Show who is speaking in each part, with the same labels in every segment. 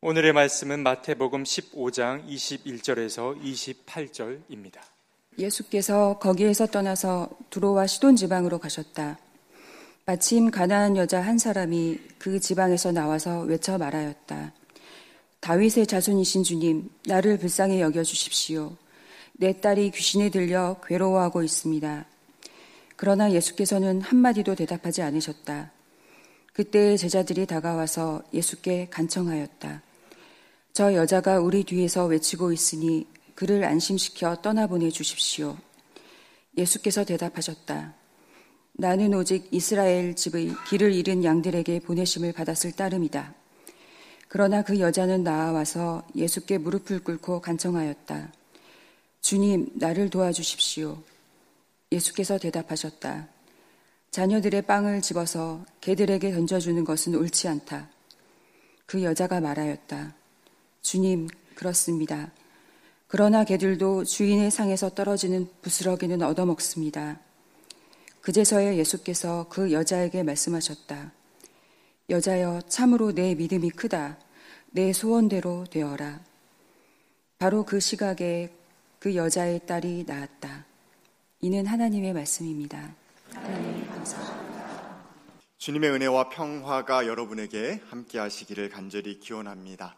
Speaker 1: 오늘의 말씀은 마태복음 15장 21절에서 28절입니다.
Speaker 2: 예수께서 거기에서 떠나서 두로와 시돈 지방으로 가셨다. 마침 가나안 여자 한 사람이 그 지방에서 나와서 외쳐 말하였다. 다윗의 자손이신 주님, 나를 불쌍히 여겨 주십시오. 내 딸이 귀신에 들려 괴로워하고 있습니다. 그러나 예수께서는 한마디도 대답하지 않으셨다. 그때 제자들이 다가와서 예수께 간청하였다. 저 여자가 우리 뒤에서 외치고 있으니 그를 안심시켜 떠나보내 주십시오. 예수께서 대답하셨다. 나는 오직 이스라엘 집의 길을 잃은 양들에게 보내심을 받았을 따름이다. 그러나 그 여자는 나와서 예수께 무릎을 꿇고 간청하였다. 주님, 나를 도와주십시오. 예수께서 대답하셨다. 자녀들의 빵을 집어서 개들에게 던져주는 것은 옳지 않다. 그 여자가 말하였다. 주님, 그렇습니다. 그러나 개들도 주인의 상에서 떨어지는 부스러기는 얻어먹습니다. 그제서야 예수께서 그 여자에게 말씀하셨다. 여자여, 참으로 내 믿음이 크다. 내 소원대로 되어라. 바로 그 시각에 그 여자의 딸이 나았다. 이는 하나님의 말씀입니다. 하나님 감사합니다.
Speaker 3: 주님의 은혜와 평화가 여러분에게 함께 하시기를 간절히 기원합니다.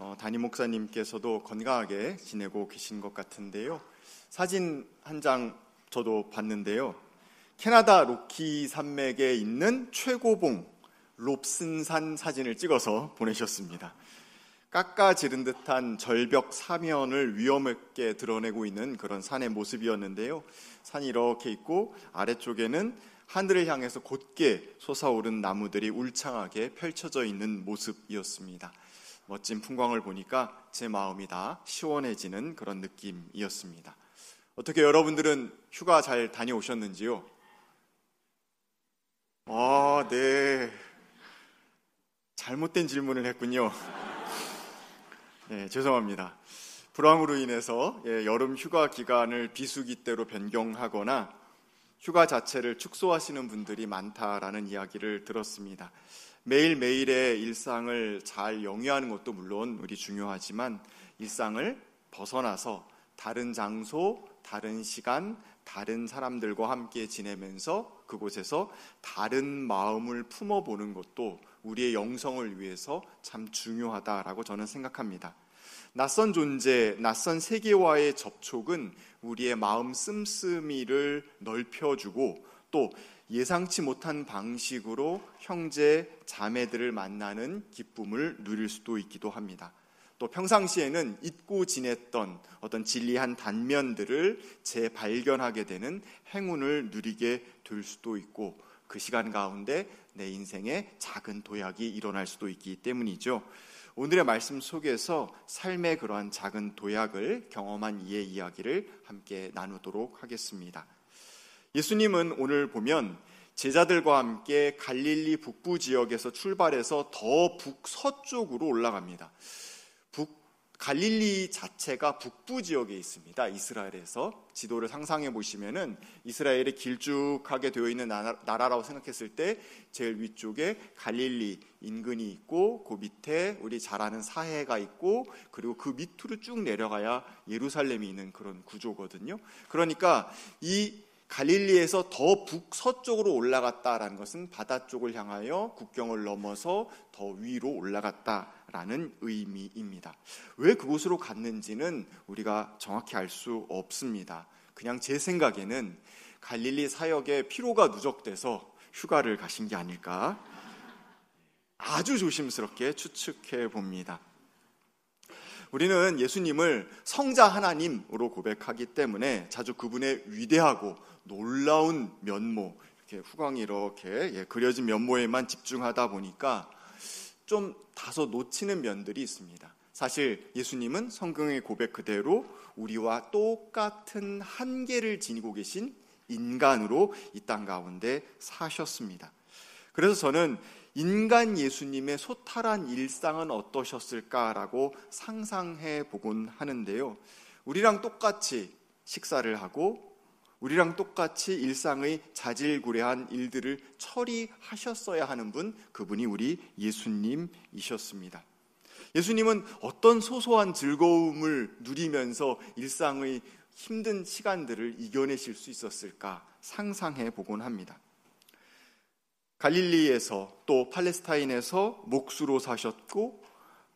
Speaker 3: 어, 담임 목사님께서도 건강하게 지내고 계신 것 같은데요. 사진 한 장 저도 봤는데요. 캐나다 로키 산맥에 있는 최고봉 롭슨산 사진을 찍어서 보내셨습니다. 깎아지른 듯한 절벽 사면을 위험하게 드러내고 있는 그런 산의 모습이었는데요. 산이 이렇게 있고 아래쪽에는 하늘을 향해서 곧게 솟아오른 나무들이 울창하게 펼쳐져 있는 모습이었습니다. 멋진 풍광을 보니까 제 마음이 다 시원해지는 그런 느낌이었습니다. 어떻게 여러분들은 휴가 잘 다녀오셨는지요? 아, 네. 잘못된 질문을 했군요. 네, 죄송합니다. 불황으로 인해서 예, 여름 휴가 기간을 비수기 때로 변경하거나 휴가 자체를 축소하시는 분들이 많다라는 이야기를 들었습니다. 매일매일의 일상을 잘 영위하는 것도 물론 우리 중요하지만 일상을 벗어나서 다른 장소, 다른 시간, 다른 사람들과 함께 지내면서 그곳에서 다른 마음을 품어보는 것도 우리의 영성을 위해서 참 중요하다라고 저는 생각합니다. 낯선 존재, 낯선 세계와의 접촉은 우리의 마음 씀씀이를 넓혀주고 또 예상치 못한 방식으로 형제, 자매들을 만나는 기쁨을 누릴 수도 있기도 합니다. 또 평상시에는 잊고 지냈던 어떤 진리한 단면들을 재발견하게 되는 행운을 누리게 될 수도 있고 그 시간 가운데 내 인생에 작은 도약이 일어날 수도 있기 때문이죠. 오늘의 말씀 속에서 삶의 그러한 작은 도약을 경험한 이의 이야기를 함께 나누도록 하겠습니다. 예수님은 오늘 보면 제자들과 함께 갈릴리 북부 지역에서 출발해서 더 북서쪽으로 올라갑니다. 북 갈릴리 자체가 북부 지역에 있습니다. 이스라엘에서 지도를 상상해 보시면은 이스라엘이 길쭉하게 되어 있는 나라, 라고 생각했을 때 제일 위쪽에 갈릴리 인근이 있고 그 밑에 우리 잘 아는 사해가 있고 그리고 그 밑으로 쭉 내려가야 예루살렘이 있는 그런 구조거든요. 그러니까 이 갈릴리에서 더 북서쪽으로 올라갔다라는 것은 바다 쪽을 향하여 국경을 넘어서 더 위로 올라갔다라는 의미입니다. 왜 그곳으로 갔는지는 우리가 정확히 알 수 없습니다. 그냥 제 생각에는 갈릴리 사역에 피로가 누적돼서 휴가를 가신 게 아닐까 아주 조심스럽게 추측해 봅니다. 우리는 예수님을 성자 하나님으로 고백하기 때문에 자주 그분의 위대하고 놀라운 면모, 이렇게 후광이 이렇게 예, 그려진 면모에만 집중하다 보니까 좀 다소 놓치는 면들이 있습니다. 사실 예수님은 성경의 고백 그대로 우리와 똑같은 한계를 지니고 계신 인간으로 이 땅 가운데 사셨습니다. 그래서 저는 인간 예수님의 소탈한 일상은 어떠셨을까라고 상상해 보곤 하는데요. 우리랑 똑같이 식사를 하고 우리랑 똑같이 일상의 자질구레한 일들을 처리하셨어야 하는 분, 그분이 우리 예수님이셨습니다. 예수님은 어떤 소소한 즐거움을 누리면서 일상의 힘든 시간들을 이겨내실 수 있었을까 상상해 보곤 합니다. 갈릴리에서 또 팔레스타인에서 목수로 사셨고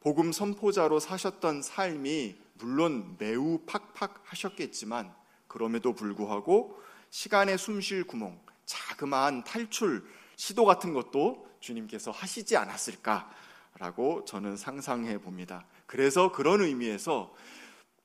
Speaker 3: 복음 선포자로 사셨던 삶이 물론 매우 팍팍하셨겠지만 그럼에도 불구하고 시간에 숨쉴 구멍, 자그마한 탈출 시도 같은 것도 주님께서 하시지 않았을까라고 저는 상상해 봅니다. 그래서 그런 의미에서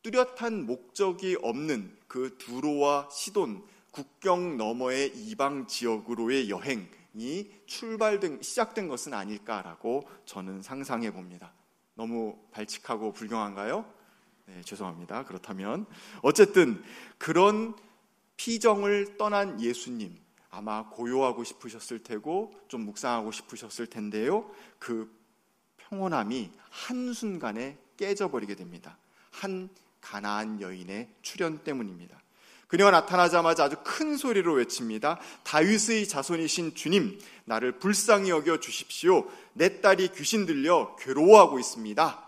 Speaker 3: 뚜렷한 목적이 없는 그 두로와 시돈 국경 너머의 이방 지역으로의 여행 이 출발된 시작된 것은 아닐까라고 저는 상상해 봅니다. 너무 발칙하고 불경한가요? 네, 죄송합니다. 그렇다면 어쨌든 그런 피정을 떠난 예수님 아마 고요하고 싶으셨을 테고 좀 묵상하고 싶으셨을 텐데요. 그 평온함이 한순간에 깨져버리게 됩니다. 한 가나안 여인의 출현 때문입니다. 그녀가 나타나자마자 아주 큰 소리로 외칩니다. 다윗의 자손이신 주님, 나를 불쌍히 여겨 주십시오. 내 딸이 귀신 들려 괴로워하고 있습니다.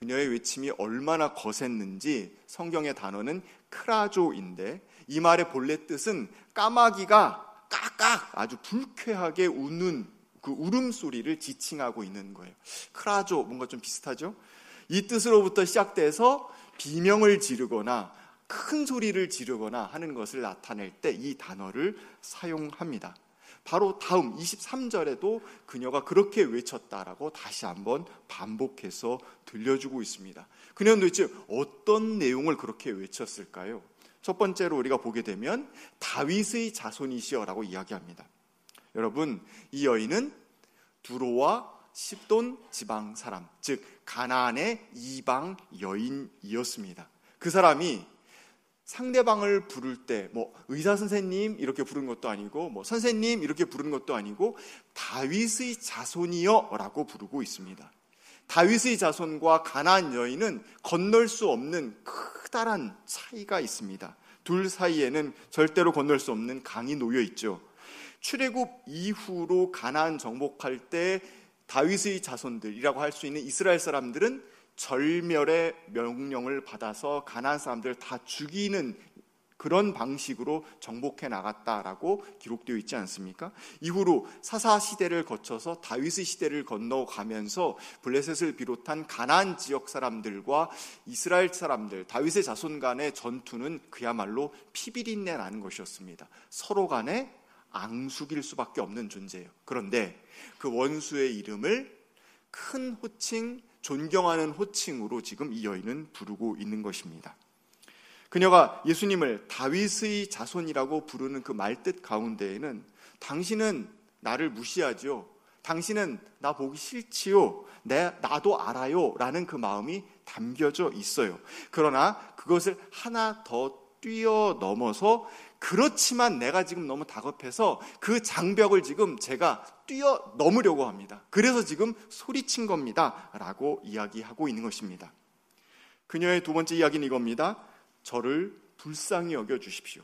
Speaker 3: 그녀의 외침이 얼마나 거셌는지 성경의 단어는 크라조인데 이 말의 본래 뜻은 까마귀가 깍깍 아주 불쾌하게 우는 그 울음소리를 지칭하고 있는 거예요. 크라조 뭔가 좀 비슷하죠? 이 뜻으로부터 시작돼서 비명을 지르거나 큰 소리를 지르거나 하는 것을 나타낼 때 이 단어를 사용합니다. 바로 다음 23절에도 그녀가 그렇게 외쳤다라고 다시 한번 반복해서 들려주고 있습니다. 그녀는 도대체 어떤 내용을 그렇게 외쳤을까요? 첫 번째로 우리가 보게 되면 다윗의 자손이시여라고 이야기합니다. 여러분, 이 여인은 두로와 십돈 지방 사람, 즉 가나안의 이방 여인이었습니다. 그 사람이 상대방을 부를 때 뭐 의사 선생님 이렇게 부른 것도 아니고 뭐 선생님 이렇게 부른 것도 아니고 다윗의 자손이여 라고 부르고 있습니다. 다윗의 자손과 가나안 여인은 건널 수 없는 크다란 차이가 있습니다. 둘 사이에는 절대로 건널 수 없는 강이 놓여 있죠. 출애굽 이후로 가나안 정복할 때 다윗의 자손들이라고 할 수 있는 이스라엘 사람들은 절멸의 명령을 받아서 가나안 사람들 다 죽이는 그런 방식으로 정복해 나갔다라고 기록되어 있지 않습니까? 이후로 사사 시대를 거쳐서 다윗의 시대를 건너가면서 블레셋을 비롯한 가나안 지역 사람들과 이스라엘 사람들, 다윗의 자손 간의 전투는 그야말로 피비린내 나는 것이었습니다. 서로 간에 앙숙일 수밖에 없는 존재예요. 그런데 그 원수의 이름을 큰 호칭 존경하는 호칭으로 지금 이 여인은 부르고 있는 것입니다. 그녀가 예수님을 다윗의 자손이라고 부르는 그 말뜻 가운데에는 당신은 나를 무시하지요. 당신은 나 보기 싫지요. 내, 나도 알아요. 라는 그 마음이 담겨져 있어요. 그러나 그것을 하나 더 뛰어넘어서 그렇지만 내가 지금 너무 다급해서 그 장벽을 지금 제가 뛰어 넘으려고 합니다. 그래서 지금 소리친 겁니다. 라고 이야기하고 있는 것입니다. 그녀의 두 번째 이야기는 이겁니다. 저를 불쌍히 여겨 주십시오.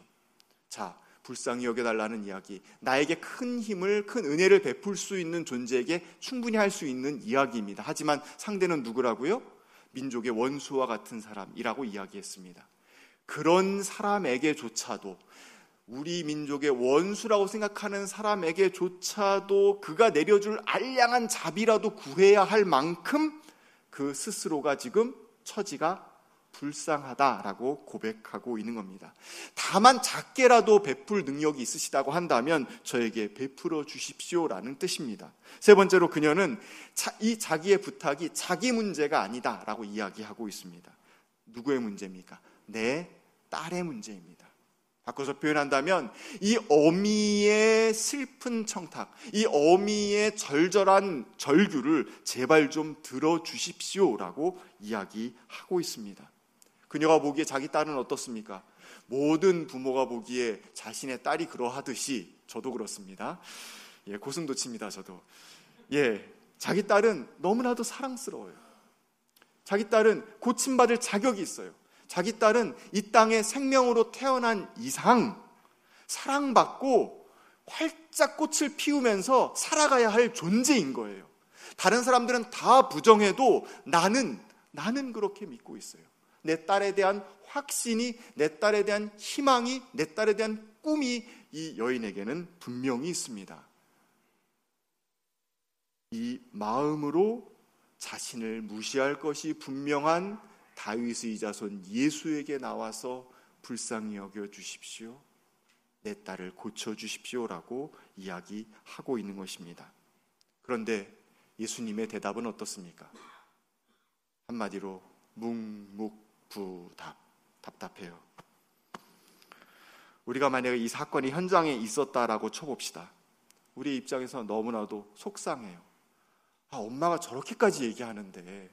Speaker 3: 자, 불쌍히 여겨달라는 이야기. 나에게 큰 힘을, 큰 은혜를 베풀 수 있는 존재에게 충분히 할 수 있는 이야기입니다. 하지만 상대는 누구라고요? 민족의 원수와 같은 사람이라고 이야기했습니다. 그런 사람에게조차도 우리 민족의 원수라고 생각하는 사람에게조차도 그가 내려줄 알량한 자비라도 구해야 할 만큼 그 스스로가 지금 처지가 불쌍하다라고 고백하고 있는 겁니다. 다만 작게라도 베풀 능력이 있으시다고 한다면 저에게 베풀어 주십시오라는 뜻입니다. 세 번째로 그녀는 이 자기의 부탁이 자기 문제가 아니다라고 이야기하고 있습니다. 누구의 문제입니까? 내 딸의 문제입니다. 바꿔서 표현한다면 이 어미의 슬픈 청탁, 이 어미의 절절한 절규를 제발 좀 들어 주십시오라고 이야기하고 있습니다. 그녀가 보기에 자기 딸은 어떻습니까? 모든 부모가 보기에 자신의 딸이 그러하듯이 저도 그렇습니다. 예, 고슴도치입니다, 저도. 예, 자기 딸은 너무나도 사랑스러워요. 자기 딸은 고침받을 자격이 있어요. 자기 딸은 이 땅에 생명으로 태어난 이상 사랑받고 활짝 꽃을 피우면서 살아가야 할 존재인 거예요. 다른 사람들은 다 부정해도 나는 나는 그렇게 믿고 있어요. 내 딸에 대한 확신이 내 딸에 대한 희망이 내 딸에 대한 꿈이 이 여인에게는 분명히 있습니다. 이 마음으로 자신을 무시할 것이 분명한 다윗의 자손 예수에게 나와서 불쌍히 여겨 주십시오. 내 딸을 고쳐 주십시오라고 이야기하고 있는 것입니다. 그런데 예수님의 대답은 어떻습니까? 한마디로 묵묵부답 답답해요. 우리가 만약에 이 사건이 현장에 있었다라고 쳐봅시다. 우리 입장에서 너무나도 속상해요. 아, 엄마가 저렇게까지 얘기하는데,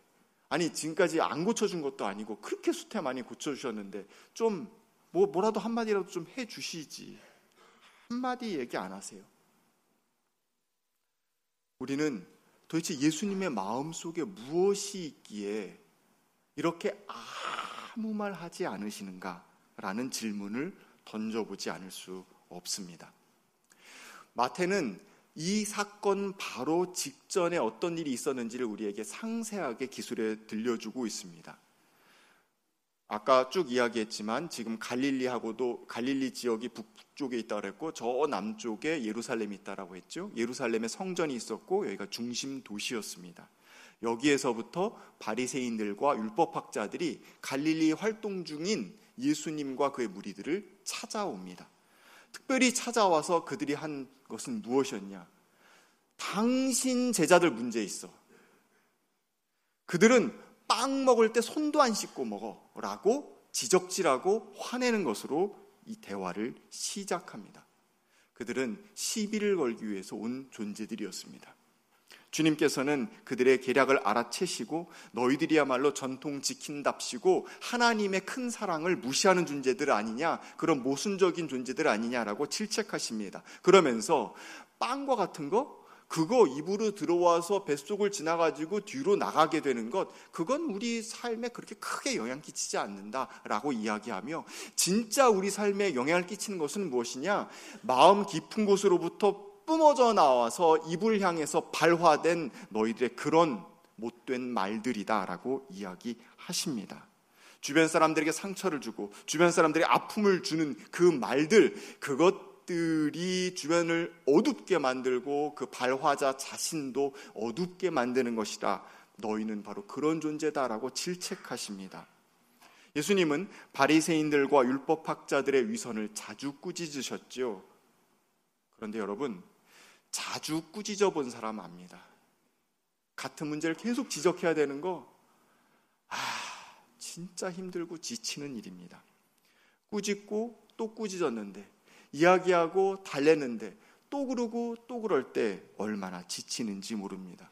Speaker 3: 아니, 지금까지 안 고쳐준 것도 아니고, 그렇게 수태 많이 고쳐주셨는데, 좀, 뭐, 뭐라도 한마디라도 좀 해주시지. 한마디 얘기 안 하세요. 우리는 도대체 예수님의 마음 속에 무엇이 있기에 이렇게 아무 말 하지 않으시는가라는 질문을 던져보지 않을 수 없습니다. 마태는 이 사건 바로 직전에 어떤 일이 있었는지를 우리에게 상세하게 기술에 들려주고 있습니다. 아까 쭉 이야기했지만 지금 갈릴리하고도 갈릴리 지역이 북쪽에 있다고 했고 저 남쪽에 예루살렘이 있다라고 했죠. 예루살렘에 성전이 있었고 여기가 중심 도시였습니다. 여기에서부터 바리새인들과 율법 학자들이 갈릴리 활동 중인 예수님과 그의 무리들을 찾아옵니다. 특별히 찾아와서 그들이 한 것은 무엇이었냐? 당신 제자들 문제 있어. 그들은 빵 먹을 때 손도 안 씻고 먹어. 라고 지적질하고 화내는 것으로 이 대화를 시작합니다. 그들은 시비를 걸기 위해서 온 존재들이었습니다. 주님께서는 그들의 계략을 알아채시고 너희들이야말로 전통 지킨답시고 하나님의 큰 사랑을 무시하는 존재들 아니냐 그런 모순적인 존재들 아니냐라고 질책하십니다. 그러면서 빵과 같은 거 그거 입으로 들어와서 뱃속을 지나가지고 뒤로 나가게 되는 것, 그건 우리 삶에 그렇게 크게 영향 끼치지 않는다라고 이야기하며, 진짜 우리 삶에 영향을 끼치는 것은 무엇이냐? 마음 깊은 곳으로부터 뿜어져 나와서 입을 향해서 발화된 너희들의 그런 못된 말들이다라고 이야기하십니다. 주변 사람들에게 상처를 주고 주변 사람들에게 아픔을 주는 그 말들 그것들이 주변을 어둡게 만들고 그 발화자 자신도 어둡게 만드는 것이다. 너희는 바로 그런 존재다라고 질책하십니다. 예수님은 바리새인들과 율법 학자들의 위선을 자주 꾸짖으셨죠. 그런데 여러분 자주 꾸짖어 본 사람 압니다. 같은 문제를 계속 지적해야 되는 거, 아, 진짜 힘들고 지치는 일입니다. 꾸짖고 또 꾸짖었는데, 이야기하고 달래는데, 또 그러고 또 그럴 때 얼마나 지치는지 모릅니다.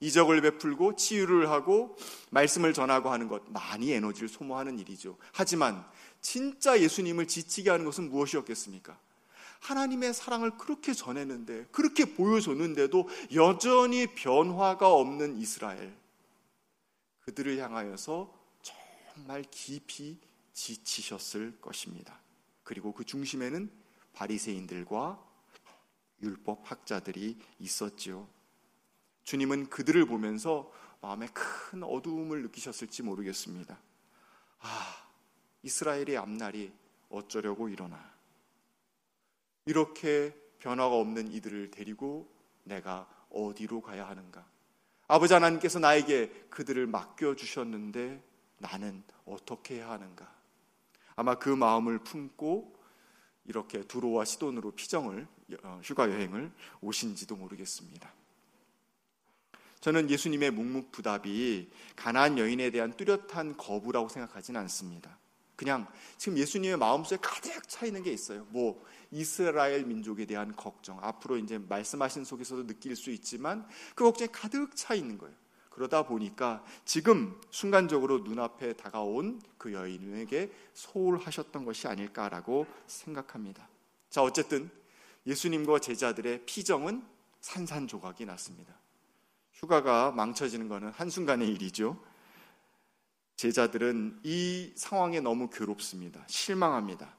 Speaker 3: 이적을 베풀고 치유를 하고 말씀을 전하고 하는 것 많이 에너지를 소모하는 일이죠. 하지만 진짜 예수님을 지치게 하는 것은 무엇이었겠습니까? 하나님의 사랑을 그렇게 전했는데, 그렇게 보여줬는데도 여전히 변화가 없는 이스라엘. 그들을 향하여서 정말 깊이 지치셨을 것입니다. 그리고 그 중심에는 바리새인들과 율법 학자들이 있었지요. 주님은 그들을 보면서 마음에 큰 어두움을 느끼셨을지 모르겠습니다. 아, 이스라엘의 앞날이 어쩌려고 일어나. 이렇게 변화가 없는 이들을 데리고 내가 어디로 가야 하는가? 아버지 하나님께서 나에게 그들을 맡겨주셨는데 나는 어떻게 해야 하는가? 아마 그 마음을 품고 이렇게 두로와 시돈으로 피정을 어, 휴가 여행을 오신지도 모르겠습니다. 저는 예수님의 묵묵부답이 가난 여인에 대한 뚜렷한 거부라고 생각하지는 않습니다. 그냥 지금 예수님의 마음속에 가득 차 있는 게 있어요. 뭐 이스라엘 민족에 대한 걱정. 앞으로 이제 말씀하신 속에서도 느낄 수 있지만 그 걱정이 가득 차 있는 거예요. 그러다 보니까 지금 순간적으로 눈앞에 다가온 그 여인에게 소홀하셨던 것이 아닐까라고 생각합니다. 자, 어쨌든 예수님과 제자들의 피정은 산산조각이 났습니다. 휴가가 망쳐지는 것은 한순간의 일이죠. 제자들은 이 상황에 너무 괴롭습니다. 실망합니다.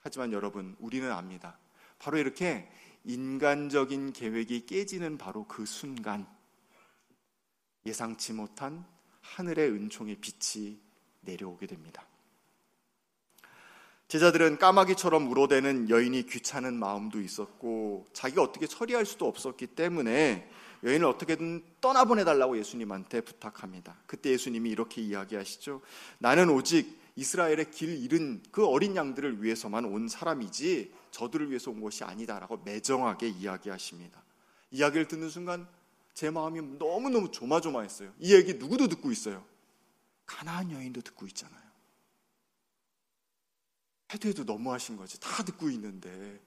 Speaker 3: 하지만 여러분, 우리는 압니다. 바로 이렇게 인간적인 계획이 깨지는 바로 그 순간, 예상치 못한 하늘의 은총의 빛이 내려오게 됩니다. 제자들은 까마귀처럼 우러대는 여인이 귀찮은 마음도 있었고 자기가 어떻게 처리할 수도 없었기 때문에 여인을 어떻게든 떠나보내달라고 예수님한테 부탁합니다. 그때 예수님이 이렇게 이야기하시죠. 나는 오직 이스라엘의 길 잃은 그 어린 양들을 위해서만 온 사람이지 저들을 위해서 온 것이 아니다라고 매정하게 이야기하십니다. 이야기를 듣는 순간 제 마음이 너무너무 조마조마했어요. 이 얘기 누구도 듣고 있어요. 가나안 여인도 듣고 있잖아요. 해도 해도 너무하신 거지. 다 듣고 있는데.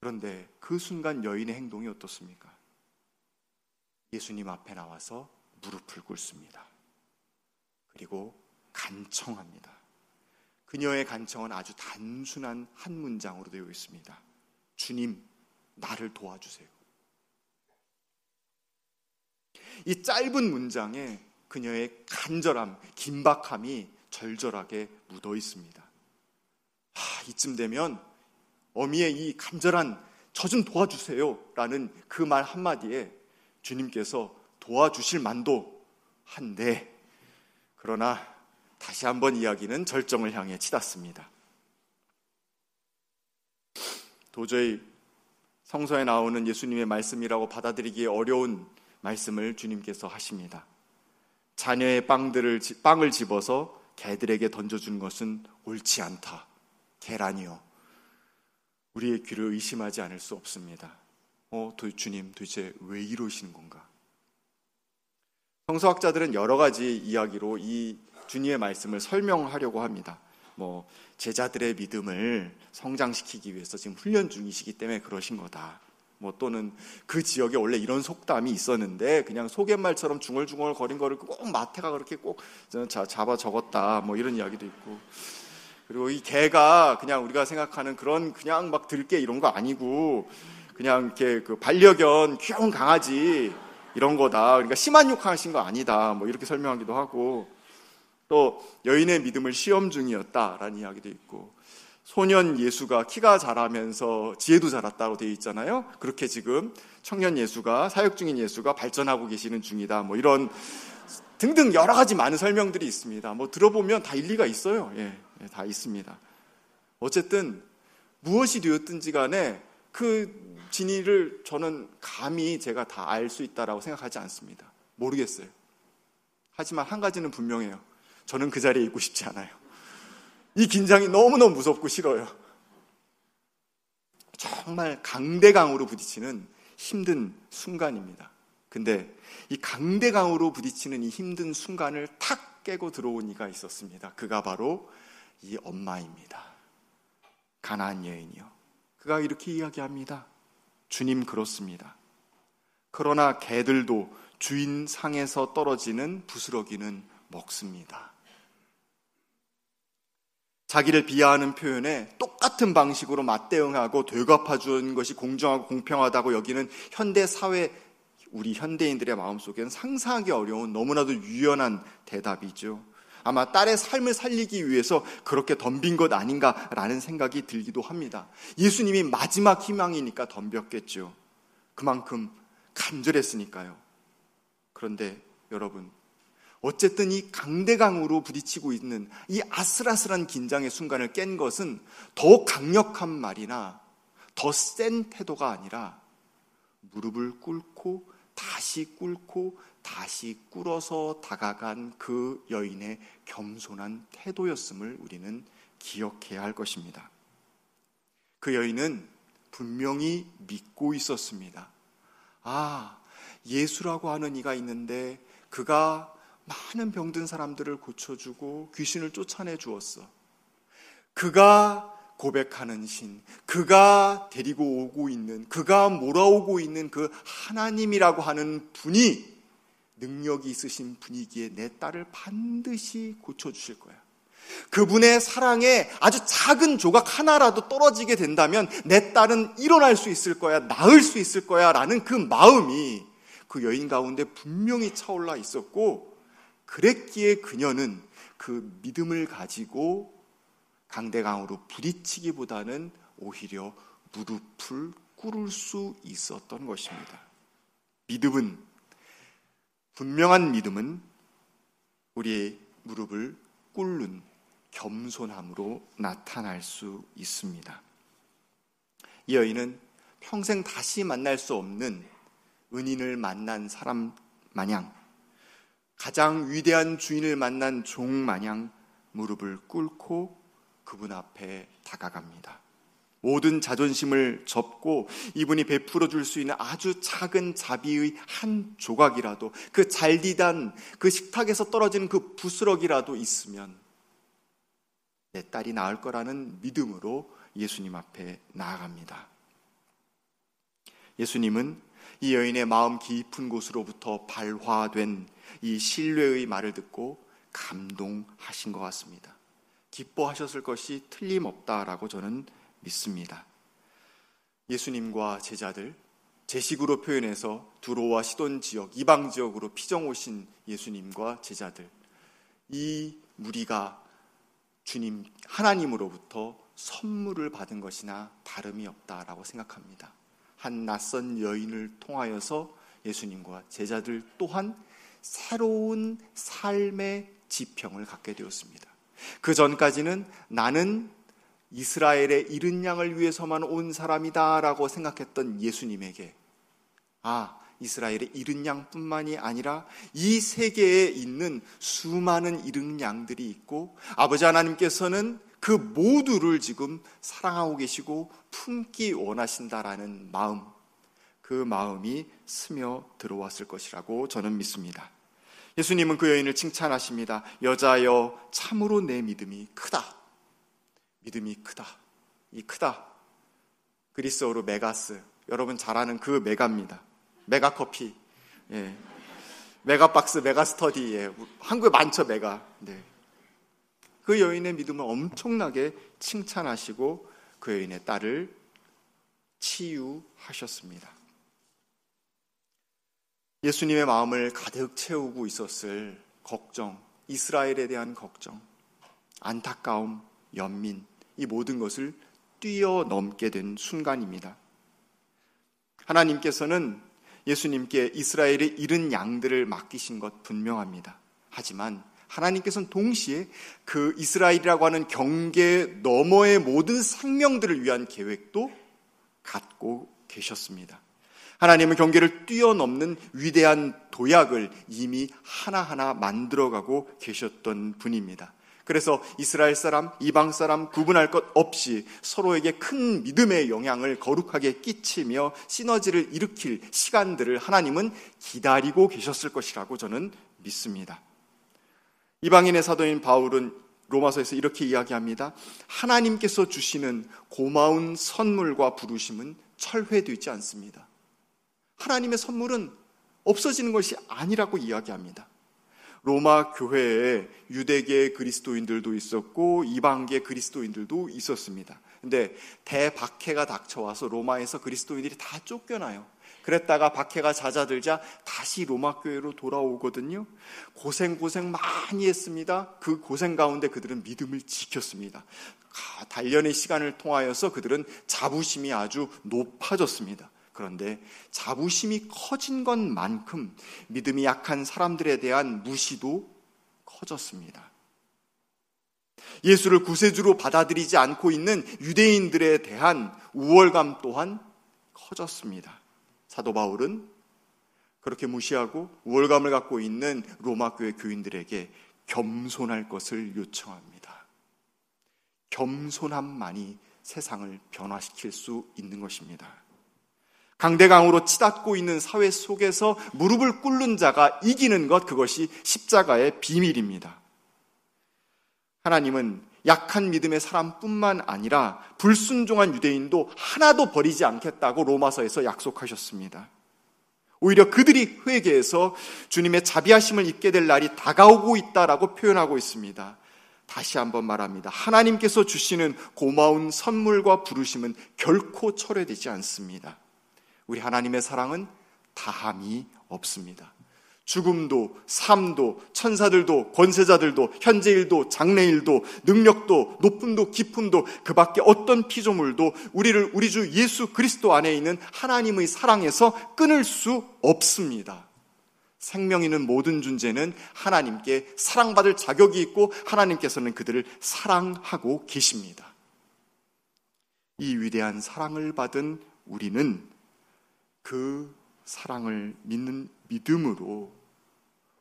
Speaker 3: 그런데 그 순간 여인의 행동이 어떻습니까? 예수님 앞에 나와서 무릎을 꿇습니다. 그리고 간청합니다. 그녀의 간청은 아주 단순한 한 문장으로 되어 있습니다. 주님, 나를 도와주세요. 이 짧은 문장에 그녀의 간절함, 긴박함이 절절하게 묻어 있습니다. 하, 이쯤 되면 어미의 이 간절한 저 좀 도와주세요 라는 그 말 한마디에 주님께서 도와주실 만도 한데 그러나 다시 한번 이야기는 절정을 향해 치닫습니다. 도저히 성서에 나오는 예수님의 말씀이라고 받아들이기 어려운 말씀을 주님께서 하십니다. 자녀의 빵들을 빵을 집어서 개들에게 던져주는 것은 옳지 않다. 계란이요. 우리의 귀를 의심하지 않을 수 없습니다. 어, 도, 주님, 도대체 왜 이러시는 건가? 성서학자들은 여러 가지 이야기로 이 주님의 말씀을 설명하려고 합니다. 뭐 제자들의 믿음을 성장시키기 위해서 지금 훈련 중이시기 때문에 그러신 거다. 뭐 또는 그 지역에 원래 이런 속담이 있었는데 그냥 소갯말처럼 중얼중얼 거린 거를 꼭 마태가 그렇게 꼭 잡아 적었다 뭐 이런 이야기도 있고 그리고 이 개가 그냥 우리가 생각하는 그런 그냥 막 들개 이런 거 아니고 그냥 이렇게 그 반려견 귀여운 강아지 이런 거다 그러니까 심한 욕하신 거 아니다 뭐 이렇게 설명하기도 하고 또 여인의 믿음을 시험 중이었다라는 이야기도 있고 소년 예수가 키가 자라면서 지혜도 자랐다고 되어 있잖아요. 그렇게 지금 청년 예수가 사역 중인 예수가 발전하고 계시는 중이다. 뭐 이런 등등 여러 가지 많은 설명들이 있습니다. 뭐 들어보면 다 일리가 있어요. 예, 예 다 있습니다. 어쨌든 무엇이 되었든지 간에 그 진위를 저는 감히 제가 다 알 수 있다라고 생각하지 않습니다. 모르겠어요. 하지만 한 가지는 분명해요. 저는 그 자리에 있고 싶지 않아요. 이 긴장이 너무너무 무섭고 싫어요. 정말 강대강으로 부딪히는 힘든 순간입니다. 근데 이 강대강으로 부딪히는 이 힘든 순간을 탁 깨고 들어온 이가 있었습니다. 그가 바로 이 엄마입니다. 가나안 여인이요. 그가 이렇게 이야기합니다. 주님 그렇습니다. 그러나 개들도 주인 상에서 떨어지는 부스러기는 먹습니다. 자기를 비하하는 표현에 똑같은 방식으로 맞대응하고 되갚아 준 것이 공정하고 공평하다고 여기는 현대 사회 우리 현대인들의 마음속에는 상상하기 어려운 너무나도 유연한 대답이죠. 아마 딸의 삶을 살리기 위해서 그렇게 덤빈 것 아닌가라는 생각이 들기도 합니다. 예수님이 마지막 희망이니까 덤볐겠죠. 그만큼 간절했으니까요. 그런데 여러분, 어쨌든 이 강대강으로 부딪히고 있는 이 아슬아슬한 긴장의 순간을 깬 것은 더 강력한 말이나 더 센 태도가 아니라 무릎을 꿇고 다시 꿇고 다시 꿇어서 다가간 그 여인의 겸손한 태도였음을 우리는 기억해야 할 것입니다. 그 여인은 분명히 믿고 있었습니다. 아, 예수라고 하는 이가 있는데 그가 많은 병든 사람들을 고쳐주고 귀신을 쫓아내 주었어. 그가 고백하는 신, 그가 데리고 오고 있는, 그가 몰아오고 있는 그 하나님이라고 하는 분이 능력이 있으신 분이기에 내 딸을 반드시 고쳐주실 거야. 그분의 사랑에 아주 작은 조각 하나라도 떨어지게 된다면 내 딸은 일어날 수 있을 거야, 나을 수 있을 거야 라는 그 마음이 그 여인 가운데 분명히 차올라 있었고 그랬기에 그녀는 그 믿음을 가지고 강대강으로 부딪히기보다는 오히려 무릎을 꿇을 수 있었던 것입니다. 믿음은 분명한 믿음은 우리의 무릎을 꿇는 겸손함으로 나타날 수 있습니다. 이 여인은 평생 다시 만날 수 없는 은인을 만난 사람 마냥 가장 위대한 주인을 만난 종 마냥 무릎을 꿇고 그분 앞에 다가갑니다. 모든 자존심을 접고 이분이 베풀어 줄 수 있는 아주 작은 자비의 한 조각이라도 그 잘디단 그 식탁에서 떨어지는 그 부스럭이라도 있으면 내 딸이 나을 거라는 믿음으로 예수님 앞에 나아갑니다. 예수님은 이 여인의 마음 깊은 곳으로부터 발화된 이 신뢰의 말을 듣고 감동하신 것 같습니다. 기뻐하셨을 것이 틀림없다라고 저는 믿습니다. 예수님과 제자들, 제식으로 표현해서 두로와 시돈 지역, 이방 지역으로 피정 오신 예수님과 제자들, 이 무리가 주님, 하나님으로부터 선물을 받은 것이나 다름이 없다라고 생각합니다. 한 낯선 여인을 통하여서 예수님과 제자들 또한 새로운 삶의 지평을 갖게 되었습니다. 그 전까지는 나는 이스라엘의 이른 양을 위해서만 온 사람이다라고 생각했던 예수님에게 아, 이스라엘의 이른 양뿐만이 아니라 이 세계에 있는 수많은 이른 양들이 있고 아버지 하나님께서는 그 모두를 지금 사랑하고 계시고 품기 원하신다라는 마음, 그 마음이 스며 들어왔을 것이라고 저는 믿습니다. 예수님은 그 여인을 칭찬하십니다. 여자여, 참으로 네 믿음이 크다. 믿음이 크다. 이 크다. 그리스어로 μέγας. 여러분 잘 아는 그 메가입니다. 메가 커피. 예. 메가 박스, 메가 스터디. 예. 한국에 많죠, 메가. 네. 그 여인의 믿음을 엄청나게 칭찬하시고 그 여인의 딸을 치유하셨습니다. 예수님의 마음을 가득 채우고 있었을 걱정, 이스라엘에 대한 걱정, 안타까움, 연민, 이 모든 것을 뛰어넘게 된 순간입니다. 하나님께서는 예수님께 이스라엘의 잃은 양들을 맡기신 것 분명합니다. 하지만 하나님께서는 동시에 그 이스라엘이라고 하는 경계 너머의 모든 생명들을 위한 계획도 갖고 계셨습니다. 하나님은 경계를 뛰어넘는 위대한 도약을 이미 하나하나 만들어가고 계셨던 분입니다. 그래서 이스라엘 사람, 이방 사람 구분할 것 없이 서로에게 큰 믿음의 영향을 거룩하게 끼치며 시너지를 일으킬 시간들을 하나님은 기다리고 계셨을 것이라고 저는 믿습니다. 이방인의 사도인 바울은 로마서에서 이렇게 이야기합니다. 하나님께서 주시는 고마운 선물과 부르심은 철회되지 않습니다. 하나님의 선물은 없어지는 것이 아니라고 이야기합니다. 로마 교회에 유대계 그리스도인들도 있었고 이방계 그리스도인들도 있었습니다. 근데 대박해가 닥쳐와서 로마에서 그리스도인들이 다 쫓겨나요. 그랬다가 박해가 잦아들자 다시 로마 교회로 돌아오거든요. 고생 고생 많이 했습니다. 그 고생 가운데 그들은 믿음을 지켰습니다. 단련의 시간을 통하여서 그들은 자부심이 아주 높아졌습니다. 그런데 자부심이 커진 것만큼 믿음이 약한 사람들에 대한 무시도 커졌습니다. 예수를 구세주로 받아들이지 않고 있는 유대인들에 대한 우월감 또한 커졌습니다. 사도 바울은 그렇게 무시하고 우월감을 갖고 있는 로마 교회 교인들에게 겸손할 것을 요청합니다. 겸손함만이 세상을 변화시킬 수 있는 것입니다. 강대강으로 치닫고 있는 사회 속에서 무릎을 꿇는 자가 이기는 것, 그것이 십자가의 비밀입니다. 하나님은 약한 믿음의 사람뿐만 아니라 불순종한 유대인도 하나도 버리지 않겠다고 로마서에서 약속하셨습니다. 오히려 그들이 회개해서 주님의 자비하심을 입게 될 날이 다가오고 있다라고 표현하고 있습니다. 다시 한번 말합니다. 하나님께서 주시는 고마운 선물과 부르심은 결코 철회되지 않습니다. 우리 하나님의 사랑은 다함이 없습니다. 죽음도, 삶도, 천사들도, 권세자들도, 현재일도, 장래일도, 능력도, 높음도, 깊음도, 그 밖에 어떤 피조물도 우리를 우리 주 예수 그리스도 안에 있는 하나님의 사랑에서 끊을 수 없습니다. 생명 있는 모든 존재는 하나님께 사랑받을 자격이 있고 하나님께서는 그들을 사랑하고 계십니다. 이 위대한 사랑을 받은 우리는 그 사랑을 믿는 믿음으로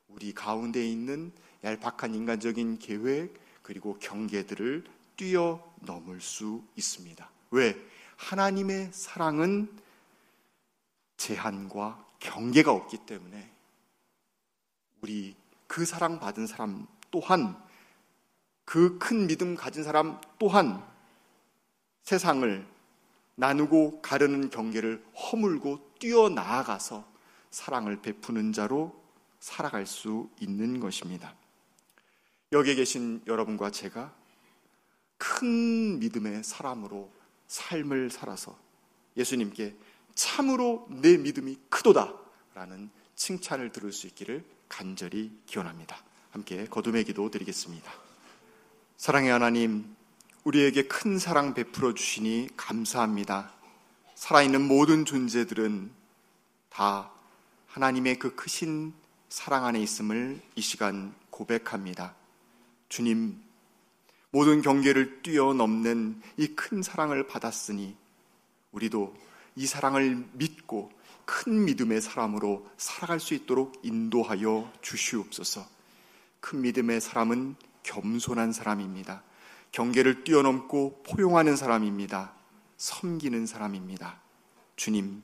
Speaker 3: 우리 가운데 있는 얄팍한 인간적인 계획 그리고 경계들을 뛰어넘을 수 있습니다. 왜? 하나님의 사랑은 제한과 경계가 없기 때문에 우리 그 사랑 받은 사람 또한 그 큰 믿음 가진 사람 또한 세상을 나누고 가르는 경계를 허물고 뛰어나아가서 사랑을 베푸는 자로 살아갈 수 있는 것입니다. 여기에 계신 여러분과 제가 큰 믿음의 사람으로 삶을 살아서 예수님께 참으로 내 믿음이 크도다 라는 칭찬을 들을 수 있기를 간절히 기원합니다. 함께 거듭의 기도 드리겠습니다. 사랑의 하나님, 우리에게 큰 사랑 베풀어 주시니 감사합니다. 살아있는 모든 존재들은 다 하나님의 그 크신 사랑 안에 있음을 이 시간 고백합니다. 주님, 모든 경계를 뛰어넘는 이 큰 사랑을 받았으니 우리도 이 사랑을 믿고 큰 믿음의 사람으로 살아갈 수 있도록 인도하여 주시옵소서. 큰 믿음의 사람은 겸손한 사람입니다. 경계를 뛰어넘고 포용하는 사람입니다. 섬기는 사람입니다. 주님,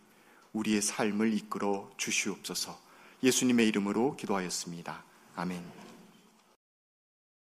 Speaker 3: 우리의 삶을 이끌어 주시옵소서. 예수님의 이름으로 기도하였습니다. 아멘.